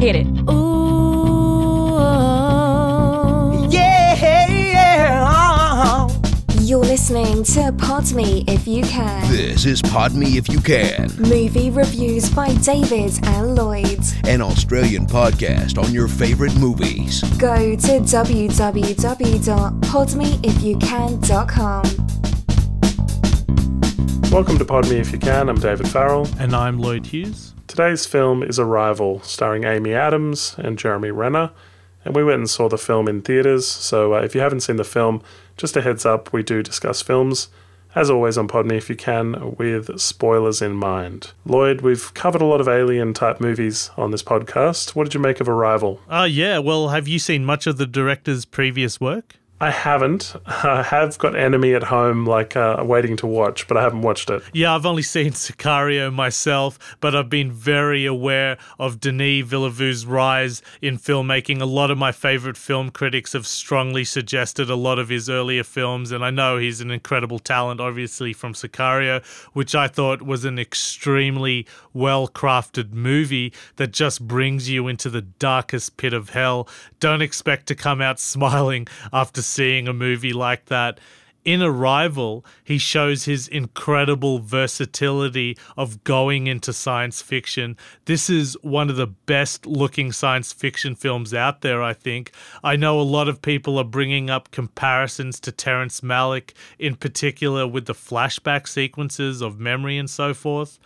Hit it. Ooh, Yeah, yeah. You're listening to Pod Me If You Can. This is Pod Me If You Can, Movie reviews by David and Lloyd. an Australian podcast on your favorite movies. Go to www.podmeifyoucan.com. Welcome to Pod Me If You Can. I'm David Farrell. And I'm Lloyd Hughes. Today's film is Arrival, starring Amy Adams and Jeremy Renner. And we went and saw the film in theatres. So uh, if you haven't seen the film, just a heads up, we do discuss films, as always on Pod Me If You Can, with spoilers in mind. Lloyd, we've covered a lot of alien type movies on this podcast. What did you make of Arrival? Uh, yeah, well, have you seen much of the director's previous work? I haven't. I have got Enemy at home, like uh, waiting to watch, but I haven't watched it. Yeah, I've only seen Sicario myself, but I've been very aware of Denis Villeneuve's rise in filmmaking. A lot of my favorite film critics have strongly suggested a lot of his earlier films, and I know he's an incredible talent, obviously, from Sicario, which I thought was an extremely well crafted movie that just brings you into the darkest pit of hell. Don't expect to come out smiling after seeing a movie like that. In Arrival, he shows his incredible versatility of going into science fiction. This is one of the best looking science fiction films out there, I think. I know a lot of people are bringing up comparisons to Terrence Malick, in particular with the flashback sequences of memory and so forth.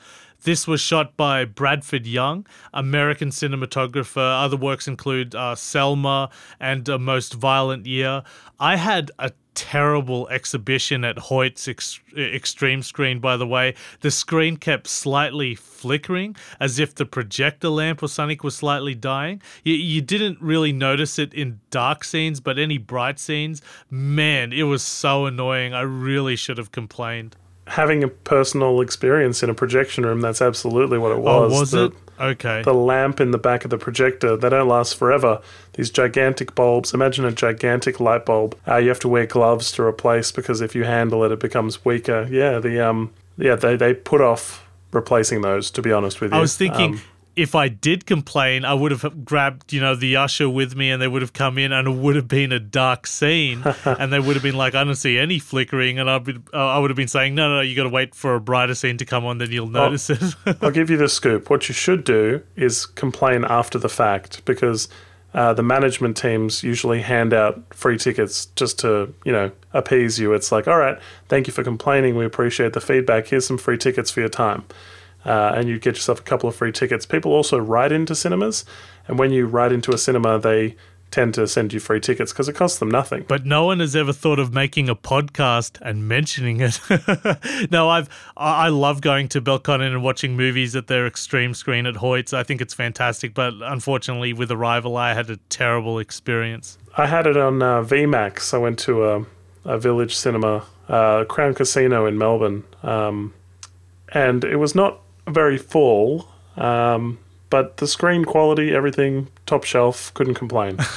This was shot by Bradford Young, American cinematographer. Other works include uh, Selma and A Most Violent Year. I had a terrible exhibition at Hoyts ex- Extreme Screen, by the way. The screen kept slightly flickering as if the projector lamp or something was slightly dying. You, you didn't really notice it in dark scenes, but any bright scenes, man, it was so annoying. I really should have complained. Having a personal experience in a projection room, that's absolutely what it was. oh, was The- it? Okay. the lamp in the back of the projector they don't last forever these gigantic bulbs imagine a gigantic light bulb uh, you have to wear gloves to replace because if you handle it it becomes weaker yeah the um yeah they, they put off replacing those to be honest with you I was thinking Um, if I did complain, I would have grabbed, you know, the usher with me and they would have come in and it would have been a dark scene and they would have been like, I don't see any flickering. And I'd be, uh, I would have been saying, no, no, no, you got to wait for a brighter scene to come on, then you'll notice it. I'll give you the scoop. What you should do is complain after the fact because uh, the management teams usually hand out free tickets just to, you know, appease you. It's like, all right, thank you for complaining. We appreciate the feedback. Here's some free tickets for your time. Uh, and you get yourself a couple of free tickets. People also write into cinemas, and when you write into a cinema, they tend to send you free tickets because it costs them nothing. but no one has ever thought of making a podcast and mentioning it. no, I've I I love going to Belconnen and watching movies at their extreme screen at Hoyts. I think it's fantastic, but unfortunately, with Arrival, I had a terrible experience. I had it on uh, VMAX. I went to a, a village cinema, uh, Crown Casino in Melbourne, um, and it was not very full, um, but the screen quality, everything, top shelf, couldn't complain.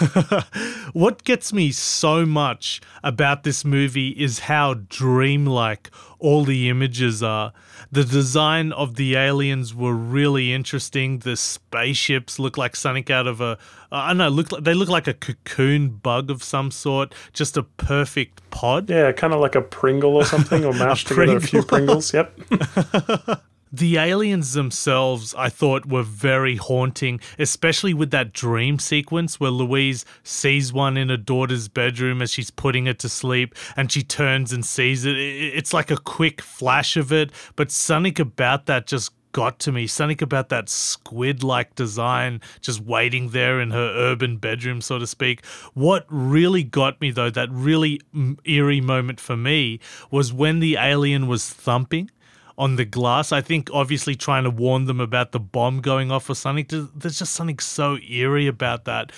What gets me so much about this movie is how dreamlike all the images are. The design of the aliens were really interesting. The spaceships look like something out of a I don't know, look like, they look like a cocoon bug of some sort, just a perfect pod. yeah, kind of like a Pringle or something, or mashed together a few Pringles. Yep. The aliens themselves, I thought, were very haunting, especially with that dream sequence where Louise sees one in her daughter's bedroom as she's putting her to sleep and she turns and sees it. It's like a quick flash of it, but something about that just got to me. Something about that squid like design just waiting there in her urban bedroom, so to speak. What really got me, though, that really eerie moment for me was when the alien was thumping on the glass. I think obviously trying to warn them about the bomb going off or something. There's just something so eerie about that.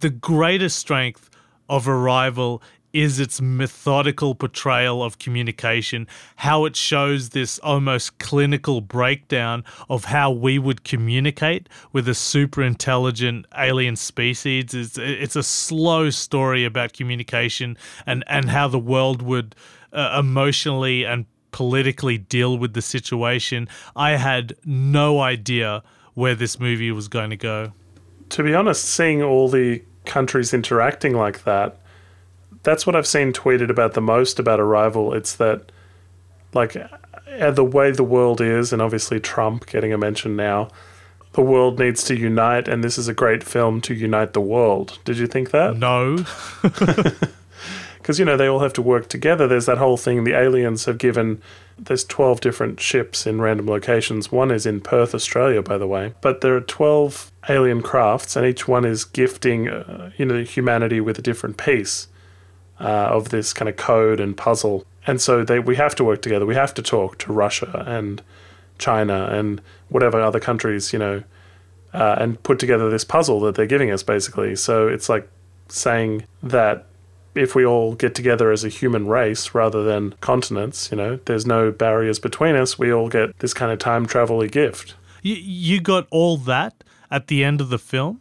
The greatest strength of Arrival is its methodical portrayal of communication, how it shows this almost clinical breakdown of how we would communicate with a super intelligent alien species. It's, it's a slow story about communication and, and how the world would uh, emotionally and politically deal with the situation. I had no idea where this movie was going to go. to be honest, seeing all the countries interacting like that, that's what I've seen tweeted about the most about Arrival. It's that, like, uh, the way the world is, and obviously Trump getting a mention now, the world needs to unite, and this is a great film to unite the world. Did you think that? No. because you know they all have to work together. There's that whole thing. The aliens have given there's 12 different ships in random locations. One is in Perth, Australia, by the way. But there are 12 alien crafts, and each one is gifting uh, you know humanity with a different piece uh, of this kind of code and puzzle. And so they we have to work together. We have to talk to Russia and China and whatever other countries you know. Uh, and put together this puzzle that they're giving us, basically. So it's like saying that if we all get together as a human race rather than continents, you know, there's no barriers between us. We all get this kind of time travel gift. You, you got all that at the end of the film?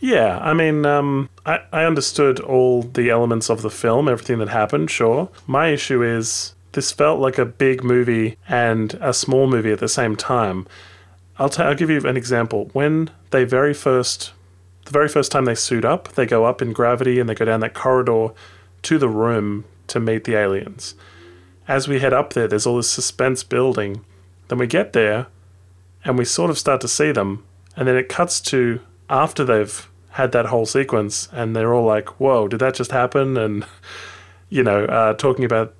Yeah, I mean, um, I, I understood all the elements of the film, everything that happened, sure. My issue is this felt like a big movie and a small movie at the same time. I'll, t- I'll give you an example. When they very first, the very first time they suit up, they go up in gravity and they go down that corridor to the room to meet the aliens. As we head up there, there's all this suspense building. Then we get there and we sort of start to see them. And then it cuts to after they've had that whole sequence and they're all like, whoa, did that just happen? And, you know, uh, talking about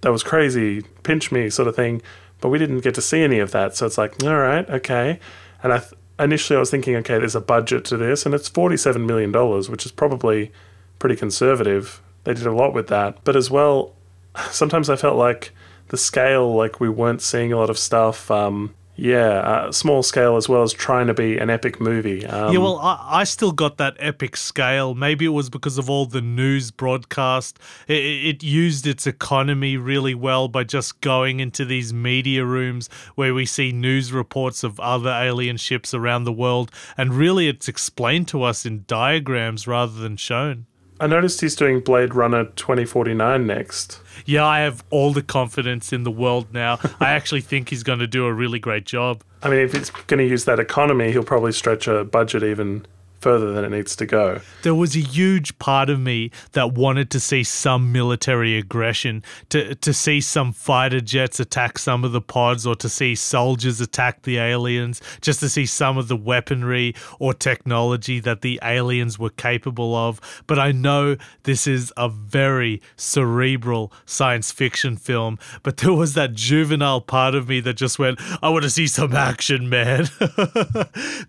that was crazy, pinch me sort of thing. But we didn't get to see any of that. So it's like, all right, okay. And I th- initially I was thinking, okay, there's a budget to this, and it's $47 million, which is probably pretty conservative. They did a lot with that. But as well, sometimes I felt like the scale, like we weren't seeing a lot of stuff. Um, yeah, uh, small scale as well as trying to be an epic movie. Um, yeah, well, I, I still got that epic scale. Maybe it was because of all the news broadcast. It, it used its economy really well by just going into these media rooms where we see news reports of other alien ships around the world, and really it's explained to us in diagrams rather than shown. I noticed he's doing Blade Runner 2049 next. Yeah, I have all the confidence in the world now. I actually think he's going to do a really great job. I mean, if he's going to use that economy, he'll probably stretch a budget even further than it needs to go. There was a huge part of me that wanted to see some military aggression, to to see some fighter jets attack some of the pods, or to see soldiers attack the aliens, just to see some of the weaponry or technology that the aliens were capable of. But I know this is a very cerebral science fiction film, but there was that juvenile part of me that just went, I want to see some action, man.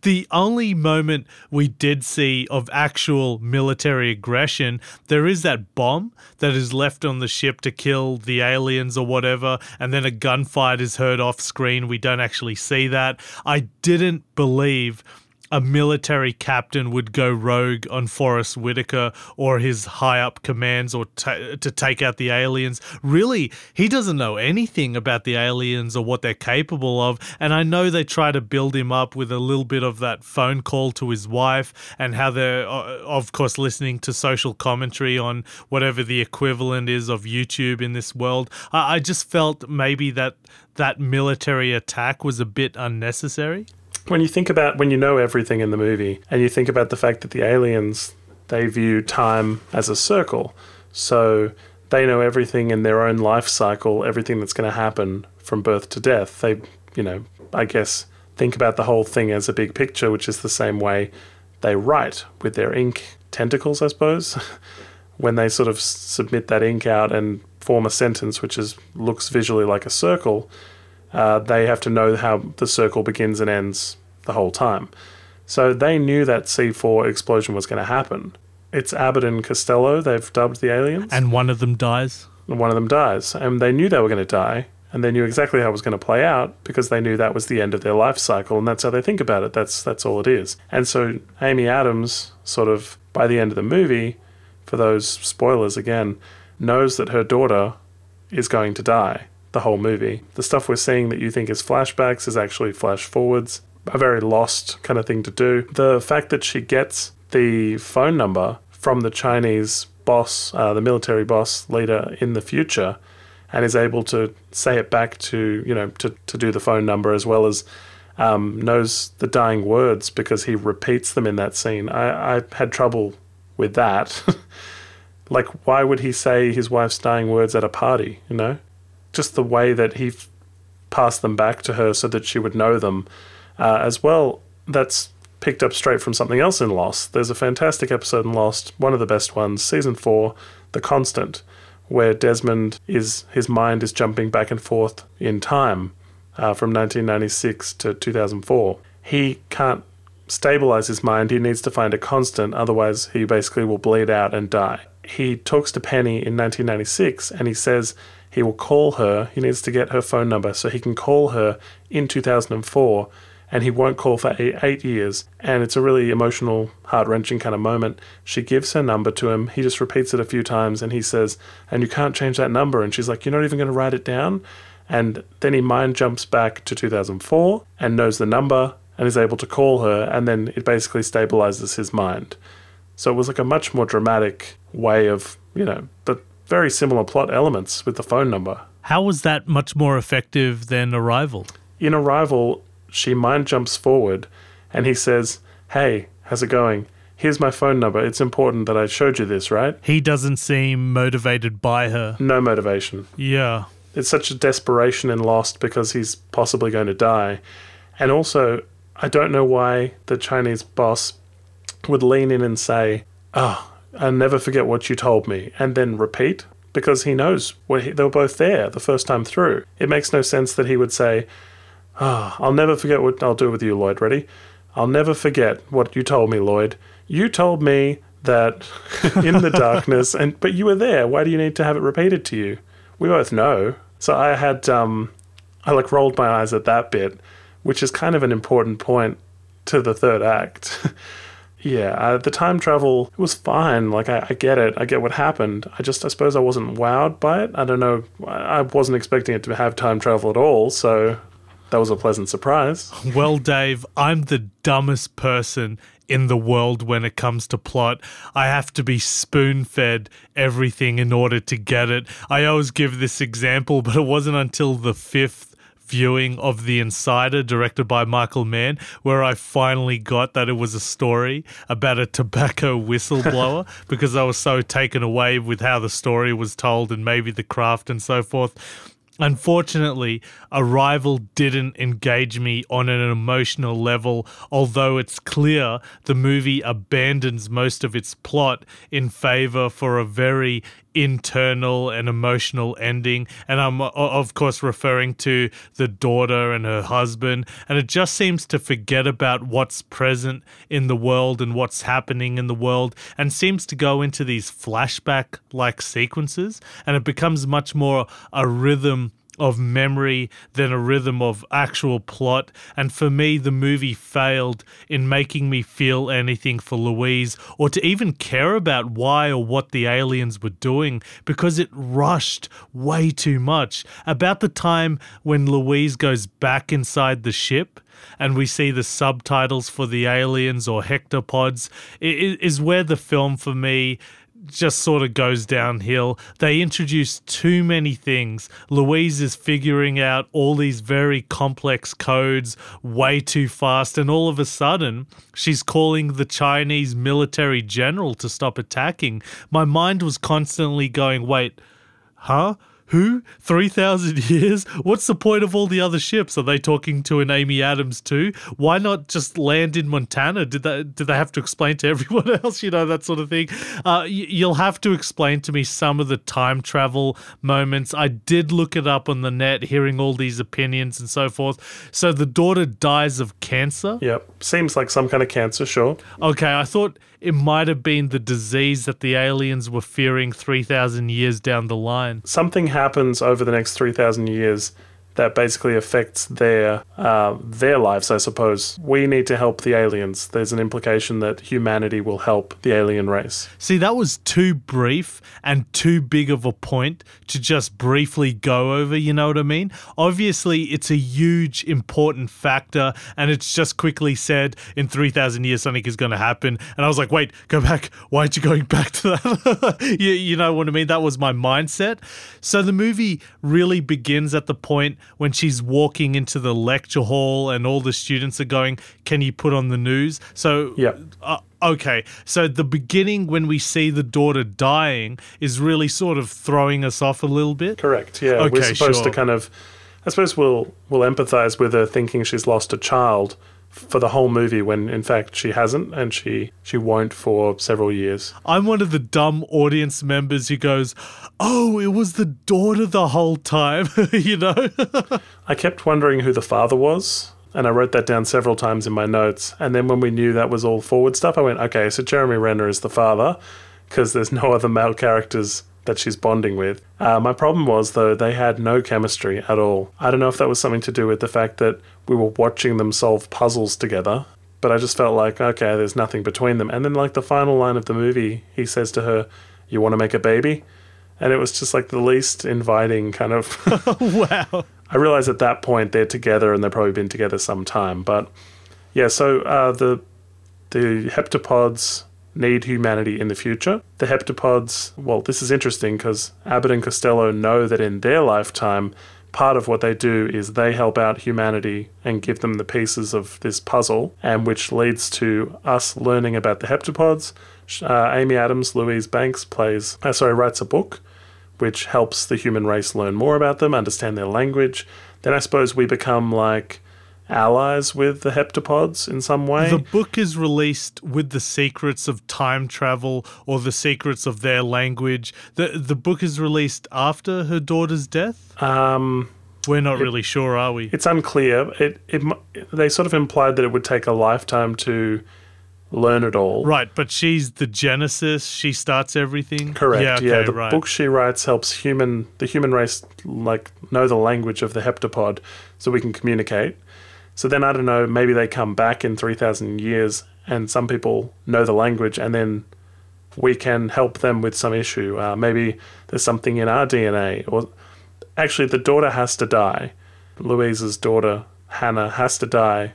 the only moment we did see of actual military aggression, there is that bomb that is left on the ship to kill the aliens or whatever, and then a gunfight is heard off screen. We don't actually see that. I didn't believe a military captain would go rogue on Forest Whitaker or his high up commands or ta- to take out the aliens. Really, he doesn't know anything about the aliens or what they're capable of. And I know they try to build him up with a little bit of that phone call to his wife and how they're, uh, of course, listening to social commentary on whatever the equivalent is of YouTube in this world. I, I just felt maybe that that military attack was a bit unnecessary when you think about when you know everything in the movie and you think about the fact that the aliens they view time as a circle. So they know everything in their own life cycle everything that's going to happen from birth to death. They you know i guess think about the whole thing as a big picture which is the same way they write with their ink tentacles i suppose. When they sort of submit that ink out and form a sentence which is looks visually like a circle uh, they have to know how the circle begins and ends the whole time. So they knew that C4 explosion was going to happen. It's Abbott and Costello, they've dubbed the aliens. And one of them dies. And one of them dies. And they knew they were going to die. And they knew exactly how it was going to play out because they knew that was the end of their life cycle. And that's how they think about it. That's, that's all it is. And so Amy Adams, sort of by the end of the movie, for those spoilers again, knows that her daughter is going to die the whole movie. The stuff we're seeing that you think is flashbacks is actually flash forwards. A very lost kind of thing to do. The fact that she gets the phone number from the Chinese boss, uh, the military boss leader in the future, and is able to say it back to, you know, to, to do the phone number as well as um, knows the dying words because he repeats them in that scene. I, I had trouble with that. like, why would he say his wife's dying words at a party? You know, just the way that he f- passed them back to her so that she would know them, uh, as well. That's picked up straight from something else in Lost. There's a fantastic episode in Lost, one of the best ones, season four, The Constant, where Desmond is his mind is jumping back and forth in time uh, from 1996 to 2004. He can't stabilize his mind. He needs to find a constant, otherwise he basically will bleed out and die. He talks to Penny in 1996 and he says he will call her. He needs to get her phone number so he can call her in 2004 and he won't call for eight, years. And it's a really emotional, heart wrenching kind of moment. She gives her number to him. He just repeats it a few times and he says, And you can't change that number. And she's like, You're not even going to write it down? And then he mind jumps back to 2004 and knows the number and is able to call her. And then it basically stabilizes his mind. So it was like a much more dramatic way of, you know, but very similar plot elements with the phone number. How was that much more effective than Arrival? In Arrival, she mind jumps forward and he says, Hey, how's it going? Here's my phone number. It's important that I showed you this, right? He doesn't seem motivated by her. No motivation. Yeah. It's such a desperation and Lost because he's possibly going to die. And also, I don't know why the Chinese boss would lean in and say, Oh, I'll never forget what you told me, and then repeat because he knows he, they were both there the first time through. It makes no sense that he would say, Ah, I'll never forget what I'll do with you, Lloyd. Ready? I'll never forget what you told me, Lloyd. You told me that in the darkness, and but you were there. Why do you need to have it repeated to you? We both know. So I had, um, I like rolled my eyes at that bit, which is kind of an important point to the third act. yeah, uh, the time travel was fine. Like I, I get it. I get what happened. I just, I suppose, I wasn't wowed by it. I don't know. I wasn't expecting it to have time travel at all. So that was a pleasant surprise. Well, Dave, I'm the dumbest person in the world when it comes to plot. I have to be spoon fed everything in order to get it. I always give this example, but it wasn't until the fifth viewing of The Insider, directed by Michael Mann, where I finally got that it was a story about a tobacco whistleblower because I was so taken away with how the story was told and maybe the craft and so forth. Unfortunately, Arrival didn't engage me on an emotional level, although it's clear the movie abandons most of its plot in favor for a very internal and emotional ending. And I'm, of course, referring to the daughter and her husband. And it just seems to forget about what's present in the world and what's happening in the world and seems to go into these flashback like sequences. And it becomes much more a rhythm of memory than a rhythm of actual plot. And for me, the movie failed in making me feel anything for Louise or to even care about why or what the aliens were doing because it rushed way too much. About the time when Louise goes back inside the ship, and we see the subtitles for the aliens or heptapods, is where the film for me just sort of goes downhill. They introduce too many things. Louise is figuring out all these very complex codes way too fast, and all of a sudden, she's calling the Chinese military general to stop attacking. My mind was constantly going, wait, huh? Who? 3,000 years? What's the point of all the other ships? Are they talking to an Amy Adams too? Why not just land in Montana? Did they, did they have to explain to everyone else, you know, that sort of thing? Uh, y- you'll have to explain to me some of the time travel moments. I did look it up on the net, hearing all these opinions and so forth. So the daughter dies of cancer. Yep. Seems like some kind of cancer, sure. Okay, I thought it might have been the disease that the aliens were fearing 3,000 years down the line. Something happens over the next 3,000 years that basically affects their uh, their lives, I suppose. We need to help the aliens. There's an implication that humanity will help the alien race. See, that was too brief and too big of a point to just briefly go over, you know what I mean? Obviously, it's a huge, important factor, and it's just quickly said in 3,000 years something is going to happen. And I was like, wait, go back. Why aren't you going back to that? you, you know what I mean? That was my mindset. So the movie really begins at the point when she's walking into the lecture hall and all the students are going, "Can you put on the news?" So Yeah. uh, okay, so the beginning when we see the daughter dying is really sort of throwing us off a little bit. Correct. Yeah, okay, we're supposed sure. to kind of, I suppose we'll we'll empathize with her thinking she's lost a child for the whole movie when in fact she hasn't and she she won't for several years. I'm one of the dumb audience members who goes, "Oh, it was the daughter the whole time," you know. I kept wondering who the father was. And I wrote that down several times in my notes. And then when we knew that was all forward stuff, I went, okay, so Jeremy Renner is the father because there's no other male characters that she's bonding with. Uh, my problem was, though, they had no chemistry at all. I don't know if that was something to do with the fact that we were watching them solve puzzles together, but I just felt like, okay, there's nothing between them. And then, like, the final line of the movie, he says to her, You want to make a baby? And it was just like the least inviting kind of. wow. I realize at that point they're together and they've probably been together some time. But yeah, so uh, the the heptapods need humanity in the future. The heptapods, well, this is interesting because Abbott and Costello know that in their lifetime, part of what they do is they help out humanity and give them the pieces of this puzzle, and which leads to us learning about the heptapods. Uh, Amy Adams, Louise Banks plays, uh, sorry, writes a book which helps the human race learn more about them, understand their language. Then I suppose we become like allies with the heptapods in some way. The book is released with the secrets of time travel or the secrets of their language. The the book is released after her daughter's death. um, We're not really sure, are we? it's unclear. It, it they sort of implied that it would take a lifetime to learn it all. Right, but she's the genesis. She starts everything. Correct. Yeah, Yeah, okay, the right. book she writes helps human the human race like know the language of the heptapod so we can communicate. So then I don't know, maybe they come back in 3000 years and some people know the language and then we can help them with some issue. Uh, maybe there's something in our DNA or actually the daughter has to die. Louise's daughter Hannah has to die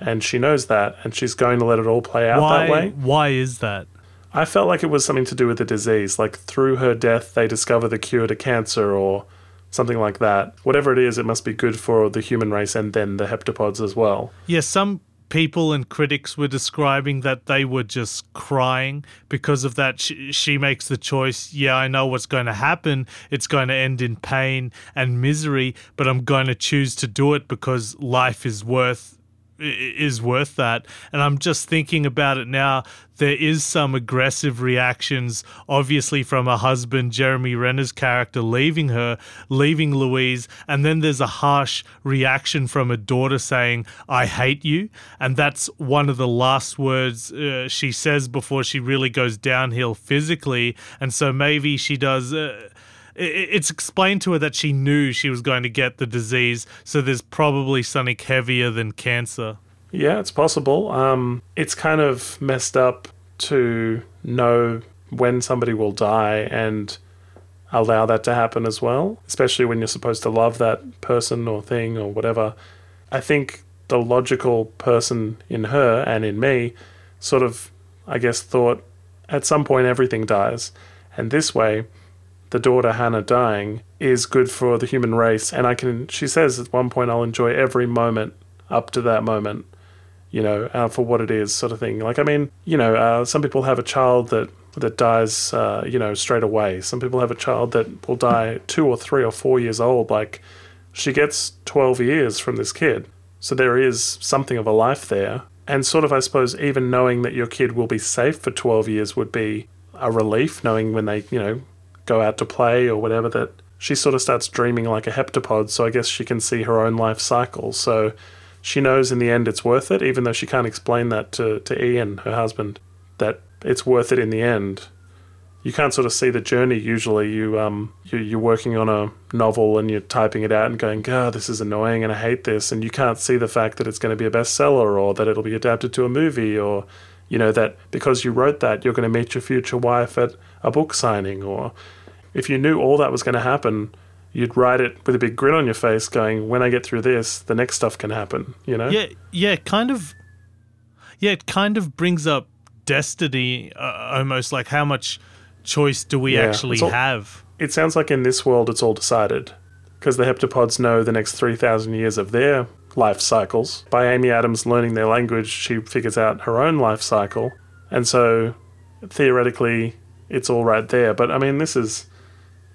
and she knows that and she's going to let it all play out why? that way. Why is that? I felt like it was something to do with the disease. Like through her death, they discover the cure to cancer or something like that. Whatever it is, it must be good for the human race and then the heptapods as well. Yeah, some people and critics were describing that they were just crying because of that. She, she makes the choice, yeah, I know what's going to happen. It's going to end in pain and misery, but I'm going to choose to do it because life is worth is worth that. And I'm just thinking about it now. There is some aggressive reactions, obviously from her husband, Jeremy Renner's character, leaving her, leaving Louise. And then there's a harsh reaction from a daughter saying, I hate you. And that's one of the last words uh, she says before she really goes downhill physically. And so maybe she does. Uh, it's explained to her that she knew she was going to get the disease, so there's probably something heavier than cancer. Yeah, it's possible. Um, it's kind of messed up to know when somebody will die and allow that to happen as well, especially when you're supposed to love that person or thing or whatever. I think the logical person in her and in me sort of, I guess, thought at some point everything dies. And this way, the daughter Hannah dying is good for the human race. And I can, she says at one point, I'll enjoy every moment up to that moment, you know, uh, for what it is, sort of thing. Like, I mean, you know, uh, some people have a child that that dies, uh, you know, straight away. Some people have a child that will die two or three or four years old. Like, she gets 12 years from this kid. So there is something of a life there. And sort of, I suppose, even knowing that your kid will be safe for 12 years would be a relief, knowing when they, you know, go out to play or whatever, that she sort of starts dreaming like a heptapod. So I guess she can see her own life cycle. So she knows in the end it's worth it, even though she can't explain that to, to Ian, her husband, that it's worth it in the end. You can't sort of see the journey usually. You um you, you're working on a novel and you're typing it out and going, God, this is annoying and I hate this, and you can't see the fact that it's going to be a bestseller or that it'll be adapted to a movie or you know that because you wrote that you're going to meet your future wife at a book signing or if you knew all that was going to happen you'd write it with a big grin on your face going when i get through this the next stuff can happen you know Yeah, yeah, kind of. Yeah, it kind of brings up destiny, uh, almost like how much choice do we Yeah, actually all- have? it sounds like in this world it's all decided because the heptapods know the next 3,000 years of their life cycles. By Amy Adams learning their language, she figures out her own life cycle. And so theoretically, it's all right there. But I mean, this is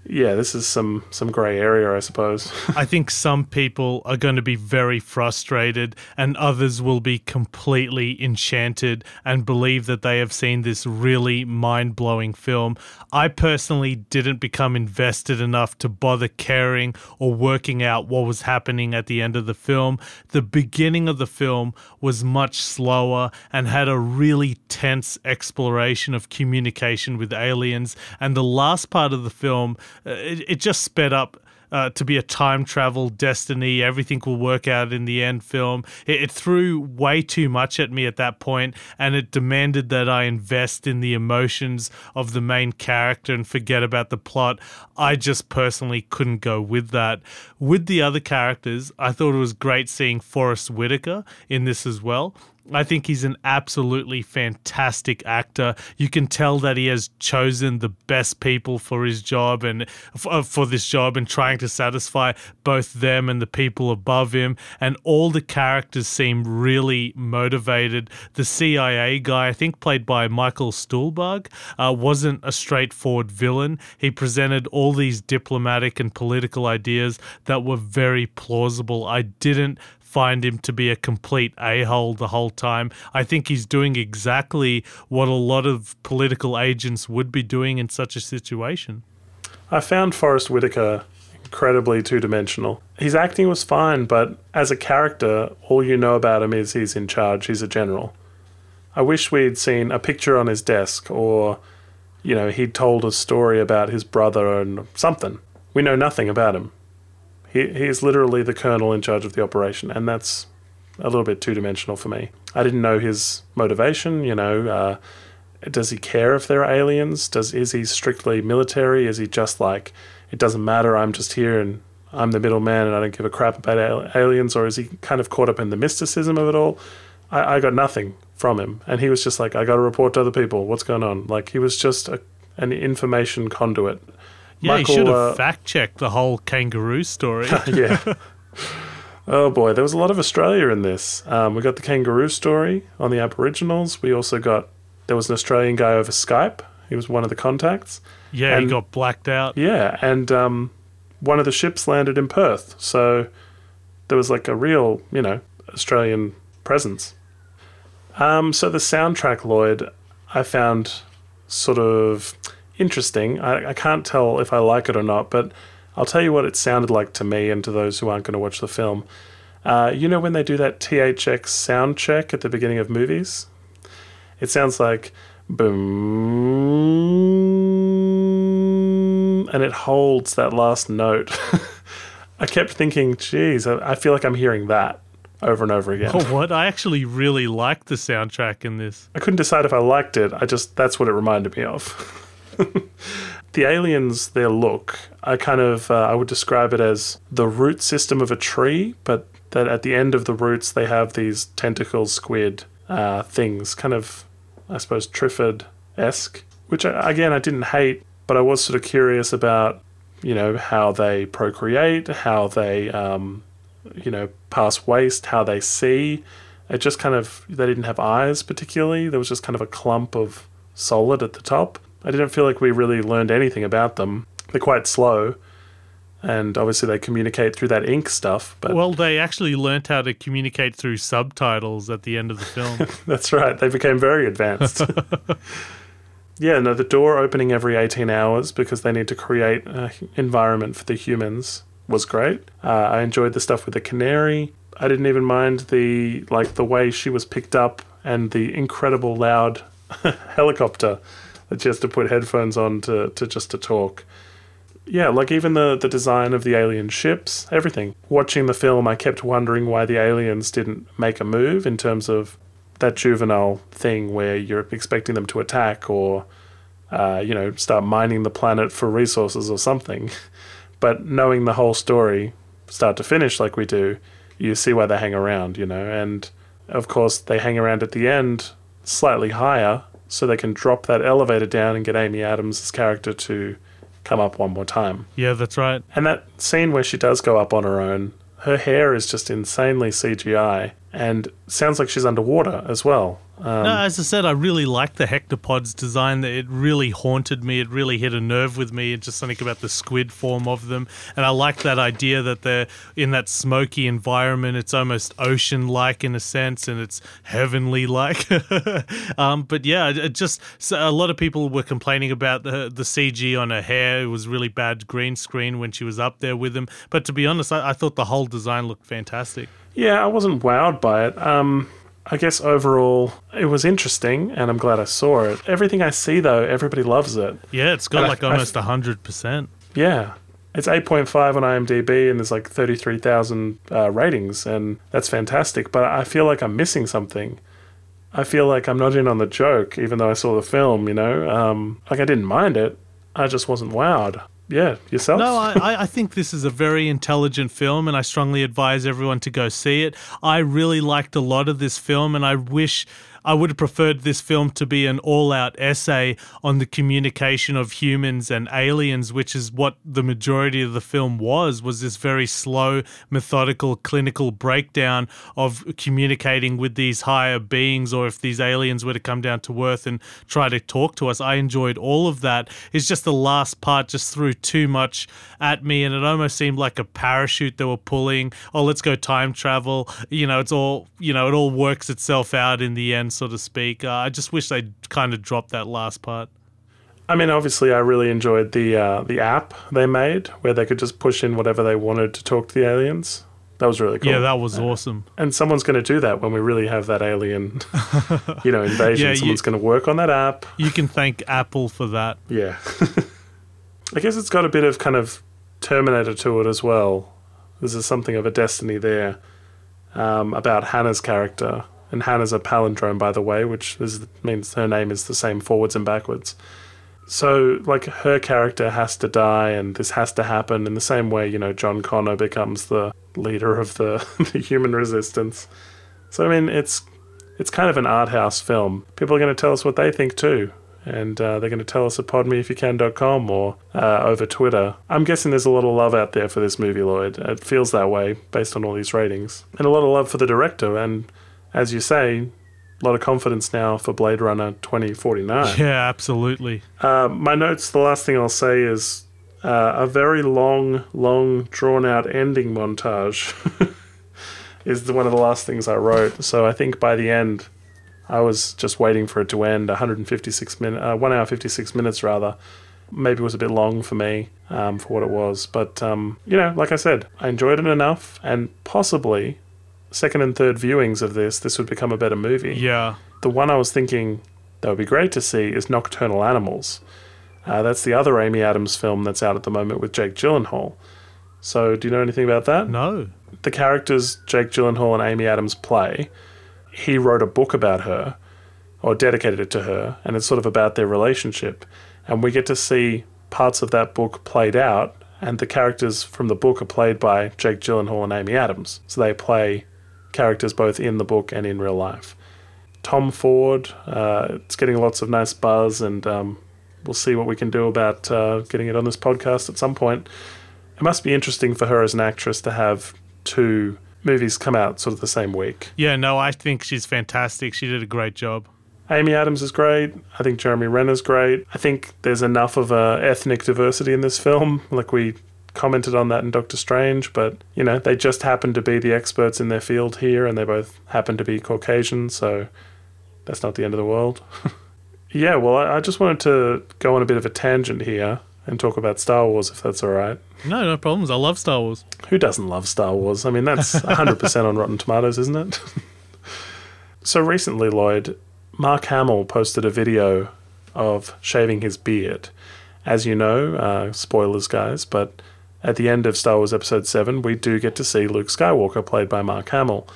yeah, this is some some grey area, I suppose. I think some people are going to be very frustrated, and others will be completely enchanted and believe that they have seen this really mind blowing film. I personally didn't become invested enough to bother caring or working out what was happening at the end of the film. The beginning of the film was much slower and had a really tense exploration of communication with aliens, and the last part of the film it, it just sped up uh, to be a time travel destiny. Everything will work out in the end film. It, it, threw way too much at me at that point, and it demanded that I invest in the emotions of the main character and forget about the plot. I just personally couldn't go with that. With the other characters, I thought it was great seeing Forest Whitaker in this as well. I think he's an absolutely fantastic actor. You can tell that he has chosen the best people for his job and uh, for this job and trying to satisfy both them and the people above him. And all the characters seem really motivated. The CIA guy, I think played by Michael Stuhlbarg, uh, wasn't a straightforward villain. He presented all these diplomatic and political ideas that were very plausible. I didn't find him to be a complete a hole the whole time. I think he's doing exactly what a lot of political agents would be doing in such a situation. I found Forest Whitaker incredibly two dimensional. His acting was fine, but as a character, all you know about him is he's in charge, he's a general. I wish we'd seen a picture on his desk or, you know, he'd told a story about his brother and something. We know nothing about him. He, is literally the colonel in charge of the operation, and that's a little bit two dimensional for me. I didn't know his motivation. You know, uh, does he care if there are aliens? Does is he strictly military? Is he just like it doesn't matter? I'm just here and I'm the middleman and I don't give a crap about aliens, or is he kind of caught up in the mysticism of it all? I, I got nothing from him, and he was just like, I got to report to other people. What's going on? Like he was just a, an information conduit. Yeah, Michael, he should have uh, fact checked the whole kangaroo story. yeah. Oh boy, there was a lot of Australia in this. Um, we got the kangaroo story on the Aboriginals. We also got there was an Australian guy over Skype. He was one of the contacts. Yeah, and, he got blacked out. Yeah, and um, one of the ships landed in Perth, so there was like a real, you know, Australian presence. Um, so the soundtrack, Lloyd, I found sort of interesting. I, I can't tell if I like it or not, but I'll tell you what it sounded like to me and to those who aren't going to watch the film. Uh, you know when they do that THX sound check at the beginning of movies? It sounds like boom, and it holds that last note. I kept thinking, geez, I, I feel like I'm hearing that over and over again. Oh, what? I actually really liked the soundtrack in this. I couldn't decide if I liked it. I just, that's what it reminded me of. the aliens, their look, I kind of uh, I would describe it as the root system of a tree, but that at the end of the roots they have these tentacle squid uh, things, kind of I suppose Triffid esque, which I, again I didn't hate, but I was sort of curious about you know how they procreate, how they um, you know pass waste, how they see. It just kind of they didn't have eyes particularly. There was just kind of a clump of solid at the top. I didn't feel like we really learned anything about them. They're quite slow, and obviously they communicate through that ink stuff. But well, they actually learned how to communicate through subtitles at the end of the film. That's right. They became very advanced. yeah, no, the door opening every 18 hours because they need to create an environment for the humans was great. Uh, I enjoyed the stuff with the canary. I didn't even mind the like the way she was picked up and the incredible loud helicopter that she has to put headphones on to, to just to talk. Yeah, like even the, the design of the alien ships, everything. Watching the film, I kept wondering why the aliens didn't make a move in terms of that juvenile thing where you're expecting them to attack or, uh, you know, start mining the planet for resources or something. But knowing the whole story, start to finish, like we do, you see why they hang around, you know. And of course, they hang around at the end slightly higher so they can drop that elevator down and get Amy Adams' character to come up one more time. Yeah, that's right. And that scene where she does go up on her own, her hair is just insanely CGI and sounds like she's underwater as well. Um, no, as I said, I really liked the heptapod's design. That it really haunted me. It really hit a nerve with me. It's just something about the squid form of them, and I like that idea that they're in that smoky environment. It's almost ocean-like in a sense, and it's heavenly-like. um, but yeah, it just so a lot of people were complaining about the the CG on her hair. It was really bad green screen when she was up there with them. But to be honest, I, I thought the whole design looked fantastic. Yeah, I wasn't wowed by it. Um, I guess overall it was interesting, and I'm glad I saw it. Everything I see, though, everybody loves it. Yeah, it's got And I- like I- almost a hundred percent. Yeah. It's 8.5 on IMDb, and there's like 33,000 uh, ratings, and that's fantastic. But I feel like I'm missing something. I feel like I'm not in on the joke, even though I saw the film, you know? Um, like, I didn't mind it. I just wasn't wowed. Yeah, yourself? No, I, I- think this is a very intelligent film, and I strongly advise everyone to go see it. I really liked a lot of this film, and I wish I would have preferred this film to be an all out essay on the communication of humans and aliens, which is what the majority of the film was, was this very slow, methodical, clinical breakdown of communicating with these higher beings, or if these aliens were to come down to Earth and try to talk to us. I enjoyed all of that. It's just the last part just threw too much at me, and it almost seemed like a parachute they were pulling. Oh, let's go time travel. You know, it's all, you know, it all works itself out in the end, so to speak. Uh, I just wish they'd kind of dropped that last part. I mean, obviously, I really enjoyed the uh, the app they made where they could just push in whatever they wanted to talk to the aliens. That was really cool. Yeah, that was awesome. and someone's going to do that when we really have that alien, you know, invasion. Yeah, Someone's going to work on that app. You can thank Apple for that. Yeah. I guess it's got a bit of kind of Terminator to it as well. There's something of a destiny there um, about Hannah's character. And Hannah's a palindrome, by the way, which is, means her name is the same forwards and backwards. So, like, her character has to die, and this has to happen in the same way, you know, John Connor becomes the leader of the, the human resistance. So, I mean, it's it's kind of an art house film. People are going to tell us what they think too. And uh, they're going to tell us at podmeifyoucan.com or uh, over Twitter. I'm guessing there's a lot of love out there for this movie, Lloyd. It feels that way based on all these ratings. And a lot of love for the director. And as you say, a lot of confidence now for Blade Runner 2049. Yeah, absolutely. Uh, my notes, the last thing I'll say is uh, a very long, long, drawn out ending montage is the, one of the last things I wrote. So I think by the end, I was just waiting for it to end. 156 minutes, uh, one hour 56 minutes rather. Maybe it was a bit long for me um, for what it was, but um, you know, like I said, I enjoyed it enough, and possibly second and third viewings of this, this would become a better movie Yeah. the one I was thinking that would be great to see is Nocturnal Animals. Uh, that's the other Amy Adams film that's out at the moment with Jake Gyllenhaal. So, do you know anything about that? No. The characters Jake Gyllenhaal and Amy Adams play, he wrote a book about her, or dedicated it to her, and it's sort of about their relationship. And we get to see parts of that book played out, and the characters from the book are played by Jake Gyllenhaal and Amy Adams. So they play characters both in the book and in real life. Tom Ford. Uh, it's getting lots of nice buzz, and um, we'll see what we can do about uh, getting it on this podcast at some point. It must be interesting for her as an actress to have two movies come out sort of the same week. Yeah, no, I think she's fantastic. She did a great job. Amy Adams is great. I think Jeremy Renner's great. I think there's enough of a ethnic diversity in this film. Like we commented on that in Doctor Strange, but you know they just happen to be the experts in their field here, and they both happen to be Caucasian, so that's not the end of the world. yeah, well, I, I just wanted to go on a bit of a tangent here and talk about Star Wars, if that's all right. No, no problems. I love Star Wars. Who doesn't love Star Wars? I mean, that's 100% on Rotten Tomatoes, isn't it? so recently, Lloyd, Mark Hamill posted a video of shaving his beard. As you know, uh, spoilers, guys, but at the end of Star Wars Episode 7, we do get to see Luke Skywalker, played by Mark Hamill.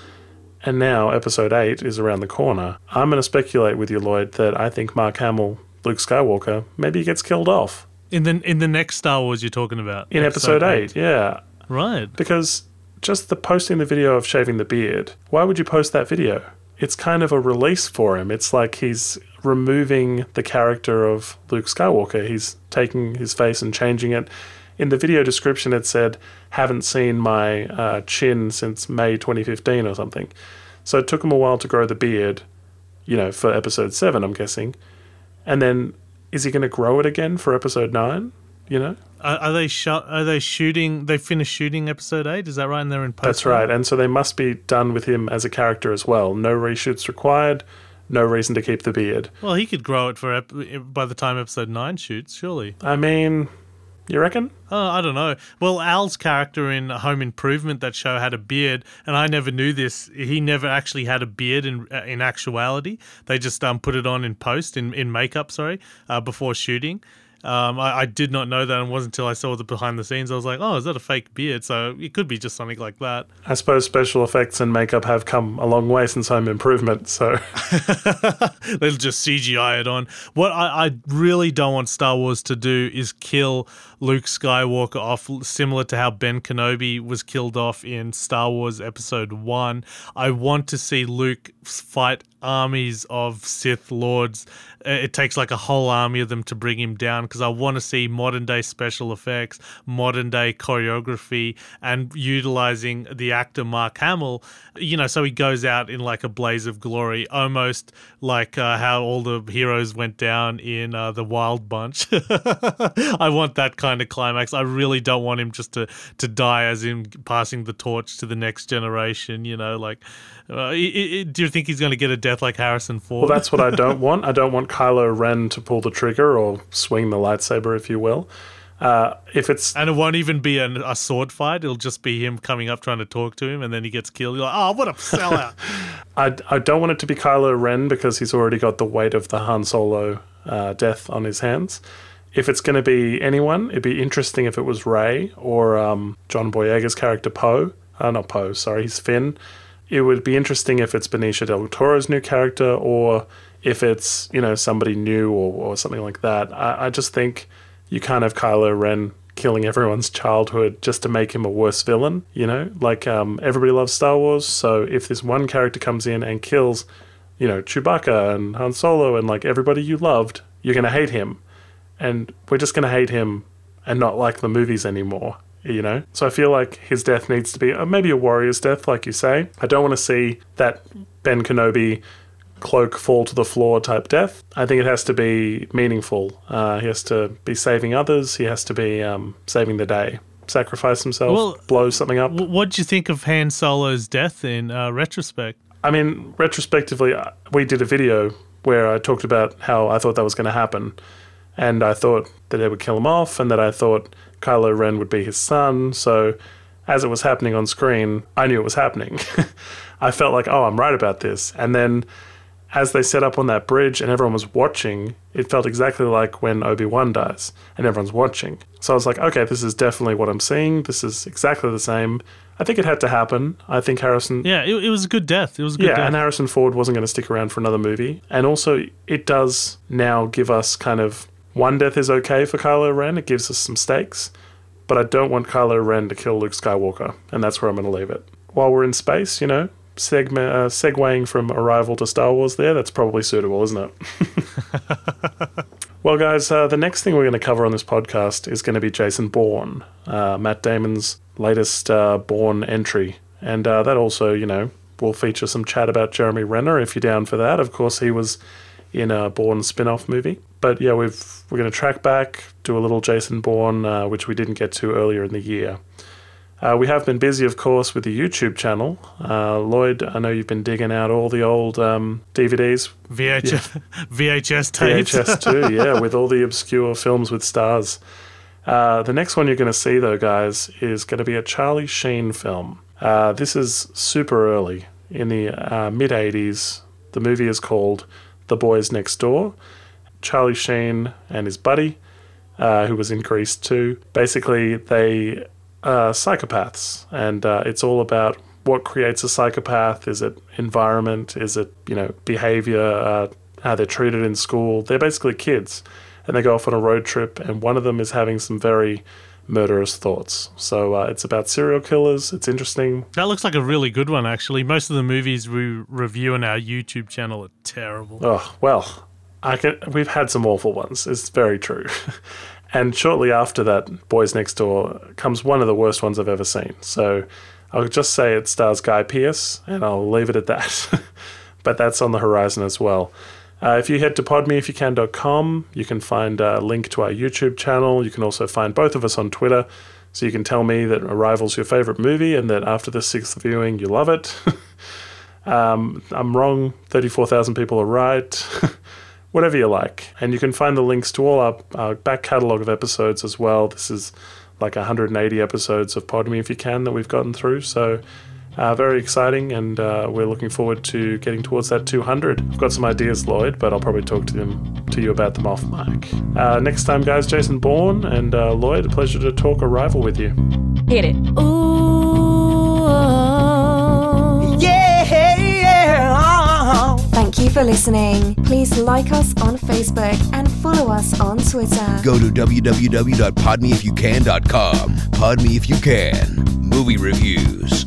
And now, Episode 8 is around the corner. I'm going to speculate with you, Lloyd, that I think Mark Hamill, Luke Skywalker, maybe he gets killed off In the in the next Star Wars you're talking about. in Episode 8. Yeah. Right. Because just the posting the video of shaving the beard, why would you post that video? It's kind of a release for him. It's like he's removing the character of Luke Skywalker. He's taking his face and changing it. In the video description, it said, haven't seen my uh, chin since May 2015 or something. So it took him a while to grow the beard, you know, for episode 7, I'm guessing. And then is he going to grow it again for episode 9? You know? Are, are they sh- Are they shooting? They finished shooting episode eight. Is that right? And they're in post. That's right. And so they must be done with him as a character as well. No reshoots required. No reason to keep the beard. Well, he could grow it for ep- by the time episode nine shoots. Surely. I mean, you reckon? Oh, I don't know. Well, Al's character in Home Improvement, that show, had a beard, and I never knew this. He never actually had a beard in uh, in actuality. They just um put it on in post in in makeup, sorry, uh, before shooting. Um, I, I did not know that, and it wasn't until I saw the behind the scenes I was like, "Oh, is that a fake beard?" So it could be just something like that. I suppose special effects and makeup have come a long way since Home Improvement. So They'll just CGI it on. What I, I really don't want Star Wars to do is kill Luke Skywalker off, similar to how Ben Kenobi was killed off in Star Wars Episode 1. I want to see Luke fight armies of Sith Lords. Uh, It takes like a whole army of them to bring him down because I want to see modern day special effects, modern day choreography, and utilizing the actor Mark Hamill, you know, so he goes out in like a blaze of glory, almost like uh, how all the heroes went down in uh, the Wild Bunch. I want that kind of climax. I really don't want him just to to die as in passing the torch to the next generation. You know, like, uh, i- i- do you think he's going to get a death like Harrison Ford? well, that's what I don't want. I don't want Kylo Ren to pull the trigger or swing the lightsaber, if you will. Uh, if it's and it won't even be an, a sword fight. It'll just be him coming up trying to talk to him, and then he gets killed. You're like, oh, what a sellout! I, I don't want it to be Kylo Ren because he's already got the weight of the Han Solo uh, death on his hands. If it's going to be anyone, it'd be interesting if it was Rey or um, John Boyega's character Poe. Uh, not Poe, sorry, he's Finn. It would be interesting if it's Benicio del Toro's new character or if it's, you know, somebody new or, or something like that. I, I just think you can't have Kylo Ren killing everyone's childhood just to make him a worse villain, you know? Like, um, everybody loves Star Wars, so if this one character comes in and kills, you know, Chewbacca and Han Solo and like everybody you loved, you're going to hate him. And we're just going to hate him and not like the movies anymore, you know? So I feel like his death needs to be uh, maybe a warrior's death, like you say. I don't want to see that Ben Kenobi cloak fall to the floor type death. I think it has to be meaningful. Uh, he has to be saving others. He has to be um, saving the day. Sacrifice himself, Well- blow something up. what do you think of Han Solo's death in uh, retrospect? I mean, retrospectively, uh, we did a video where I talked about how I thought that was going to happen. And I thought that they would kill him off, and that I thought Kylo Ren would be his son. So, as it was happening on screen, I knew it was happening. I felt like, oh, I'm right about this. And then, as they set up on that bridge and everyone was watching, it felt exactly like when Obi Wan dies and everyone's watching. So I was like, okay, this is definitely what I'm seeing. This is exactly the same. I think it had to happen. I think Harrison Yeah, it, it was a good death. It was a good yeah, death. and Harrison Ford wasn't going to stick around for another movie. And also, it does now give us kind of one death is okay for Kylo Ren. It gives us some stakes. But I don't want Kylo Ren to kill Luke Skywalker. And that's where I'm going to leave it. While we're in space, you know, segme- uh, segueing from Arrival to Star Wars there, that's probably suitable, isn't it? well, guys, uh, the next thing we're going to cover on this podcast is going to be Jason Bourne, uh, Matt Damon's latest uh, Bourne entry. And uh, that also, you know, will feature some chat about Jeremy Renner if you're down for that. Of course, he was in a Bourne spin off movie. But yeah, we've, we're going to track back, do a little Jason Bourne, uh, which we didn't get to earlier in the year. Uh, we have been busy, of course, with the YouTube channel. Uh, Lloyd, I know you've been digging out all the old um, DVDs, VHS, VHS tapes. VHS too, yeah, with all the obscure films with stars. Uh, the next one you're going to see, though, guys, is going to be a Charlie Sheen film. Uh, this is super early in the uh, mid 80s. The movie is called The Boys Next Door. Charlie Sheen and his buddy, uh, who was in Grease too, basically, they are psychopaths. And uh, it's all about what creates a psychopath. Is it environment? Is it, you know, behavior? Uh, how they're treated in school? They're basically kids. And they go off on a road trip, and one of them is having some very murderous thoughts. So uh, it's about serial killers. It's interesting. That looks like a really good one, actually. Most of the movies we review on our YouTube channel are terrible. Oh, well, I can. We've had some awful ones. It's very true. and shortly after that, Boys Next Door comes one of the worst ones I've ever seen. So I'll just say it stars Guy Pearce, and I'll leave it at that. but that's on the horizon as well. Uh, if you head to podmeifyoucan.com, you can find a link to our YouTube channel. You can also find both of us on Twitter. So you can tell me that Arrival's your favorite movie and that after the sixth viewing you love it. um, I'm wrong. 34,000 people are right. Whatever you like. And you can find the links to all our, our back catalogue of episodes as well. This is like 180 episodes of Pod Me If You Can that we've gotten through. So uh, very exciting, and uh, we're looking forward to getting towards that 200. I've got some ideas, Lloyd, but I'll probably talk to them to you about them off mic. Uh, next time, guys, Jason Bourne and uh, Lloyd, a pleasure to talk Arrival with you. Hit it. Ooh, yeah, yeah. Thank you for listening. Please like us on Facebook and follow us on Twitter. Go to www.podmeifyoucan.com. Pod Me If You Can. Movie reviews.